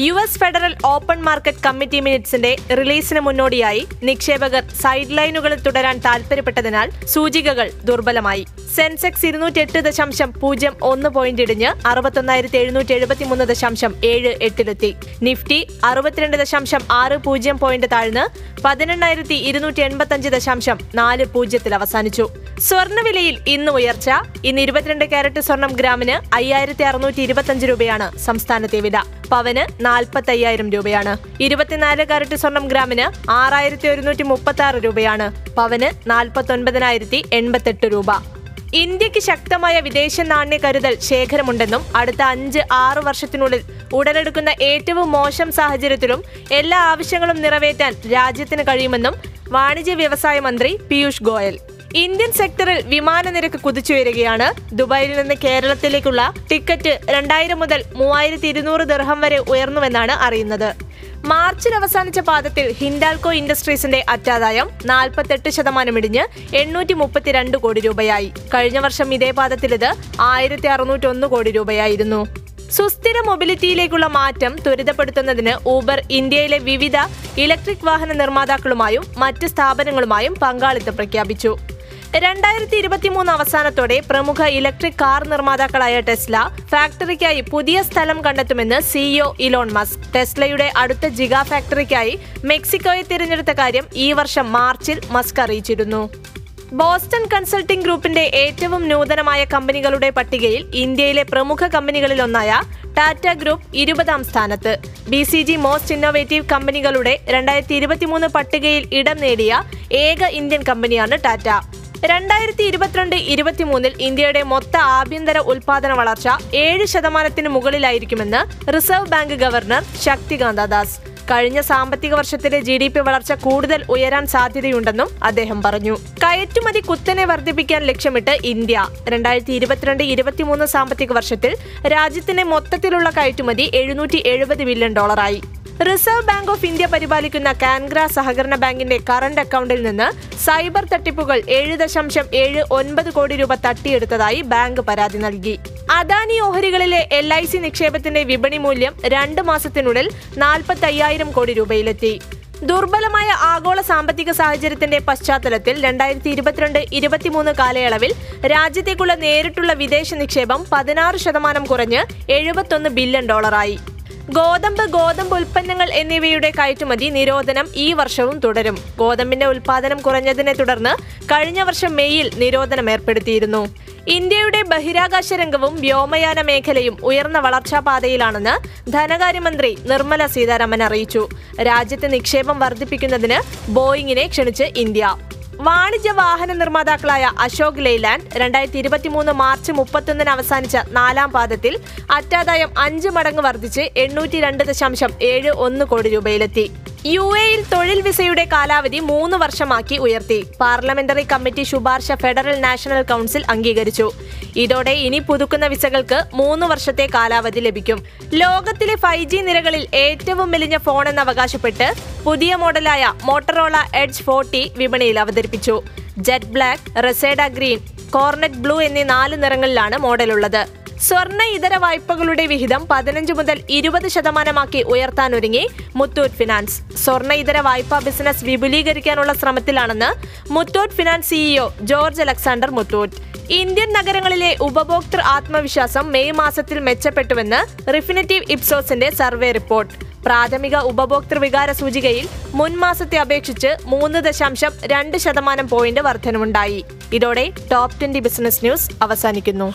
U S federal open market committee മിനിറ്റ്സിന്റെ റിലീസിന് മുന്നോടിയായി നിക്ഷേപകർ സൈഡ് ലൈനുകളിൽ തുടരാൻ താൽപര്യപ്പെട്ടതിനാൽ സൂചികകൾ ദുർബലമായി. സെൻസെക്സ് ഇരുന്നൂറ്റി എട്ട് ദശാംശം പൂജ്യം ഒന്ന് പോയിന്റ് ഇടിഞ്ഞ് അറുപത്തൊന്നായിരത്തി എഴുന്നൂറ്റി എഴുപത്തിമൂന്ന് ദശാംശം ഏഴ് എട്ടിലെത്തി. നിഫ്റ്റി അറുപത്തിരണ്ട് ദശാംശം ആറ് പൂജ്യം പോയിന്റ് താഴ്ന്ന് പതിനെണ്ണായിരത്തി ഇരുന്നൂറ്റി എൺപത്തഞ്ച് ദശാംശം നാല് പൂജ്യത്തിൽ അവസാനിച്ചു. സ്വർണവിലയിൽ ഇന്ന് ഉയർച്ച. ഇന്ന് ഇരുപത്തിരണ്ട് കാരറ്റ് സ്വർണം ഗ്രാമിന് അയ്യായിരത്തി അറുന്നൂറ്റി ഇരുപത്തഞ്ച് രൂപയാണ് സംസ്ഥാനത്തെ വില. പവന് നാൽപ്പത്തി അയ്യായിരം രൂപയാണ്. ഇരുപത്തിനാല് കാരറ്റ് സ്വർണം ഗ്രാമിന് ആറായിരത്തി ഒരുന്നൂറ്റി മുപ്പത്തി ആറ് രൂപയാണ്. പവന് നാൽപ്പത്തി ഒൻപതിനായിരത്തി എൺപത്തെട്ട് രൂപ. ഇന്ത്യയ്ക്ക് ശക്തമായ വിദേശ നാണ്യ കരുതൽ ശേഖരമുണ്ടെന്നും അടുത്ത അഞ്ച് ആറ് വർഷത്തിനുള്ളിൽ ഉടലെടുക്കുന്ന ഏറ്റവും മോശം സാഹചര്യത്തിലും എല്ലാ ആവശ്യങ്ങളും നിറവേറ്റാൻ രാജ്യത്തിന് കഴിയുമെന്നും വാണിജ്യ വ്യവസായ മന്ത്രി പീയൂഷ് ഗോയൽ. ഇന്ത്യൻ സെക്ടറിൽ വിമാന നിരക്ക് കുതിച്ചുയരുകയാണ്. ദുബായിൽ നിന്ന് കേരളത്തിലേക്കുള്ള ടിക്കറ്റ് രണ്ടായിരം മുതൽ മൂവായിരത്തി ഇരുന്നൂറ് ദർഹം വരെ ഉയർന്നുവെന്നാണ് അറിയുന്നത്. മാർച്ചിൽ അവസാനിച്ച പാദത്തിൽ ഹിൻഡാൽകോ ഇൻഡസ്ട്രീസിന്റെ അറ്റാദായം നാൽപ്പത്തെട്ട് ശതമാനം ഇടിഞ്ഞ് എണ്ണൂറ്റി മുപ്പത്തിരണ്ട് കോടി രൂപയായി. കഴിഞ്ഞ വർഷം ഇതേ പാദത്തിൽ ഇത് ആയിരത്തി അറുന്നൂറ്റി ഒന്ന് കോടി രൂപയായിരുന്നു. സുസ്ഥിര മൊബിലിറ്റിയിലേക്കുള്ള മാറ്റം ത്വരിതപ്പെടുത്തുന്നതിന് ഊബർ ഇന്ത്യയിലെ വിവിധ ഇലക്ട്രിക് വാഹന നിർമ്മാതാക്കളുമായും മറ്റ് സ്ഥാപനങ്ങളുമായും പങ്കാളിത്തം പ്രഖ്യാപിച്ചു. രണ്ടായിരത്തി ഇരുപത്തി മൂന്ന് അവസാനത്തോടെ പ്രമുഖ ഇലക്ട്രിക് കാർ നിർമ്മാതാക്കളായ ടെസ്ല ഫാക്ടറിക്കായി പുതിയ സ്ഥലം കണ്ടെത്തുമെന്ന് സിഇഒ ഇലോൺ മസ്ക്. ടെസ്ലയുടെ അടുത്ത ജിഗാ ഫാക്ടറിക്കായി മെക്സിക്കോയെ തിരഞ്ഞെടുത്ത കാര്യം ഈ വർഷം മാർച്ചിൽ മസ്ക് അറിയിച്ചിരുന്നു. ബോസ്റ്റൺ കൺസൾട്ടിംഗ് ഗ്രൂപ്പിന്റെ ഏറ്റവും നൂതനമായ കമ്പനികളുടെ പട്ടികയിൽ ഇന്ത്യയിലെ പ്രമുഖ കമ്പനികളിലൊന്നായ ടാറ്റ ഗ്രൂപ്പ് ഇരുപതാം സ്ഥാനത്ത്. B C G most innovative കമ്പനികളുടെ രണ്ടായിരത്തി ഇരുപത്തിമൂന്ന് പട്ടികയിൽ ഇടം നേടിയ ഏക ഇന്ത്യൻ കമ്പനിയാണ് ടാറ്റ. രണ്ടായിരത്തി ഇരുപത്തിരണ്ട് ഇരുപത്തിമൂന്നിൽ ഇന്ത്യയുടെ മൊത്ത ആഭ്യന്തര ഉൽപാദന വളർച്ച ഏഴ് ശതമാനത്തിന് മുകളിലായിരിക്കുമെന്ന് Reserve Bank governor Shaktikanta Das. കഴിഞ്ഞ സാമ്പത്തിക വർഷത്തിലെ ജി ഡി പി വളർച്ച കൂടുതൽ ഉയരാൻ സാധ്യതയുണ്ടെന്നും അദ്ദേഹം പറഞ്ഞു. കയറ്റുമതി കുത്തനെ വർദ്ധിപ്പിക്കാൻ ലക്ഷ്യമിട്ട് ഇന്ത്യ. രണ്ടായിരത്തി ഇരുപത്തിരണ്ട് ഇരുപത്തിമൂന്ന് സാമ്പത്തിക വർഷത്തിൽ രാജ്യത്തിന്റെ മൊത്തത്തിലുള്ള കയറ്റുമതി എഴുന്നൂറ്റി എഴുപത് ബില്യൺ ഡോളറായി. റിസർവ് ബാങ്ക് ഓഫ് ഇന്ത്യ പരിപാലിക്കുന്ന കാൻഗ്ര സഹകരണ ബാങ്കിന്റെ കറന്റ് അക്കൗണ്ടിൽ നിന്ന് സൈബർ തട്ടിപ്പുകൾ ഏഴ് ദശാംശം ഏഴ് ഒൻപത് കോടി രൂപ തട്ടിയെടുത്തതായി ബാങ്ക് പരാതി നൽകി. അദാനി ഓഹരികളിലെ എൽ ഐ സി നിക്ഷേപത്തിന്റെ വിപണി മൂല്യം രണ്ട് മാസത്തിനുള്ളിൽ നാൽപ്പത്തി അയ്യായിരം കോടി രൂപയിലെത്തി. ദുർബലമായ ആഗോള സാമ്പത്തിക സാഹചര്യത്തിന്റെ പശ്ചാത്തലത്തിൽ രണ്ടായിരത്തി ഇരുപത്തിരണ്ട് ഇരുപത്തിമൂന്ന് കാലയളവിൽ രാജ്യത്തേക്കുള്ള നേരിട്ടുള്ള വിദേശ നിക്ഷേപം പതിനാറ് ശതമാനം കുറഞ്ഞ് എഴുപത്തൊന്ന് ബില്യൺ ഡോളറായി. ഗോതമ്പ് ഗോതമ്പ് ഉൽപ്പന്നങ്ങൾ എന്നിവയുടെ കയറ്റുമതി നിരോധനം ഈ വർഷവും തുടരും. ഗോതമ്പിന്റെ ഉൽപാദനം കുറഞ്ഞതിനെ തുടർന്ന് കഴിഞ്ഞ വർഷം മെയ്യിൽ നിരോധനം ഏർപ്പെടുത്തിയിരുന്നു. ഇന്ത്യയുടെ ബഹിരാകാശ രംഗവും വ്യോമയാന മേഖലയും ഉയർന്ന വളർച്ചാ പാതയിലാണെന്ന് ധനകാര്യമന്ത്രി നിർമ്മല സീതാരാമൻ അറിയിച്ചു. രാജ്യത്തെ നിക്ഷേപം വർദ്ധിപ്പിക്കുന്നതിന് ബോയിങ്ങിനെ ക്ഷണിച്ച് ഇന്ത്യ. വാണിജ്യ വാഹന നിർമ്മാതാക്കളായ അശോക് ലെയ്ലാൻഡ് രണ്ടായിരത്തി ഇരുപത്തിമൂന്ന് മാർച്ച് മുപ്പത്തൊന്നിന് അവസാനിച്ച നാലാം പാദത്തിൽ അറ്റാദായം അഞ്ച് മടങ്ങ് വർദ്ധിച്ച് എണ്ണൂറ്റി രണ്ട് ദശാംശം ഏഴ് ഒന്ന് കോടി രൂപയിലെത്തി. യു എയിൽ തൊഴിൽ വിസയുടെ കാലാവധി മൂന്ന് വർഷമാക്കി ഉയർത്തി. പാർലമെന്ററി കമ്മിറ്റി ശുപാർശ ഫെഡറൽ നാഷണൽ കൗൺസിൽ അംഗീകരിച്ചു. ഇതോടെ ഇനി പുതുക്കുന്ന വിസകൾക്ക് മൂന്ന് വർഷത്തെ കാലാവധി ലഭിക്കും. ലോകത്തിലെ ഫൈവ് ജി നിരകളിൽ ഏറ്റവും മെലിഞ്ഞ ഫോണെന്ന് അവകാശപ്പെട്ട് പുതിയ മോഡലായ മോട്ടറോള എഡ്ജ് ഫോർട്ടി വിപണിയിൽ അവതരിപ്പിച്ചു. Jet black reseda green cornet blue എന്നീ നാല് നിറങ്ങളിലാണ് മോഡലുള്ളത് സ്വർണ ഇതര വായ്പകളുടെ വിഹിതം പതിനഞ്ച് മുതൽ ഇരുപത് ശതമാനമാക്കി ഉയർത്താനൊരുങ്ങി മുത്തൂറ്റ് ഫിനാൻസ്. സ്വർണ ഇതര വായ്പാ ബിസിനസ് വിപുലീകരിക്കാനുള്ള ശ്രമത്തിലാണെന്ന് Muthoot finance CEO George Alexander Muthoot. Indian നഗരങ്ങളിലെ ഉപഭോക്തൃ ആത്മവിശ്വാസം മെയ് മാസത്തിൽ മെച്ചപ്പെട്ടുവെന്ന് റിഫിനിറ്റീവ് ഇപ്സോസിന്റെ സർവേ റിപ്പോർട്ട്. പ്രാഥമിക ഉപഭോക്തൃ വികാര സൂചികയിൽ മുൻമാസത്തെ അപേക്ഷിച്ച് മൂന്ന് ദശാംശം രണ്ട് ശതമാനം പോയിന്റ് വർധനവുണ്ടായി. ഇതോടെ ടോപ് ട്വന്റി ബിസിനസ് ന്യൂസ് അവസാനിക്കുന്നു.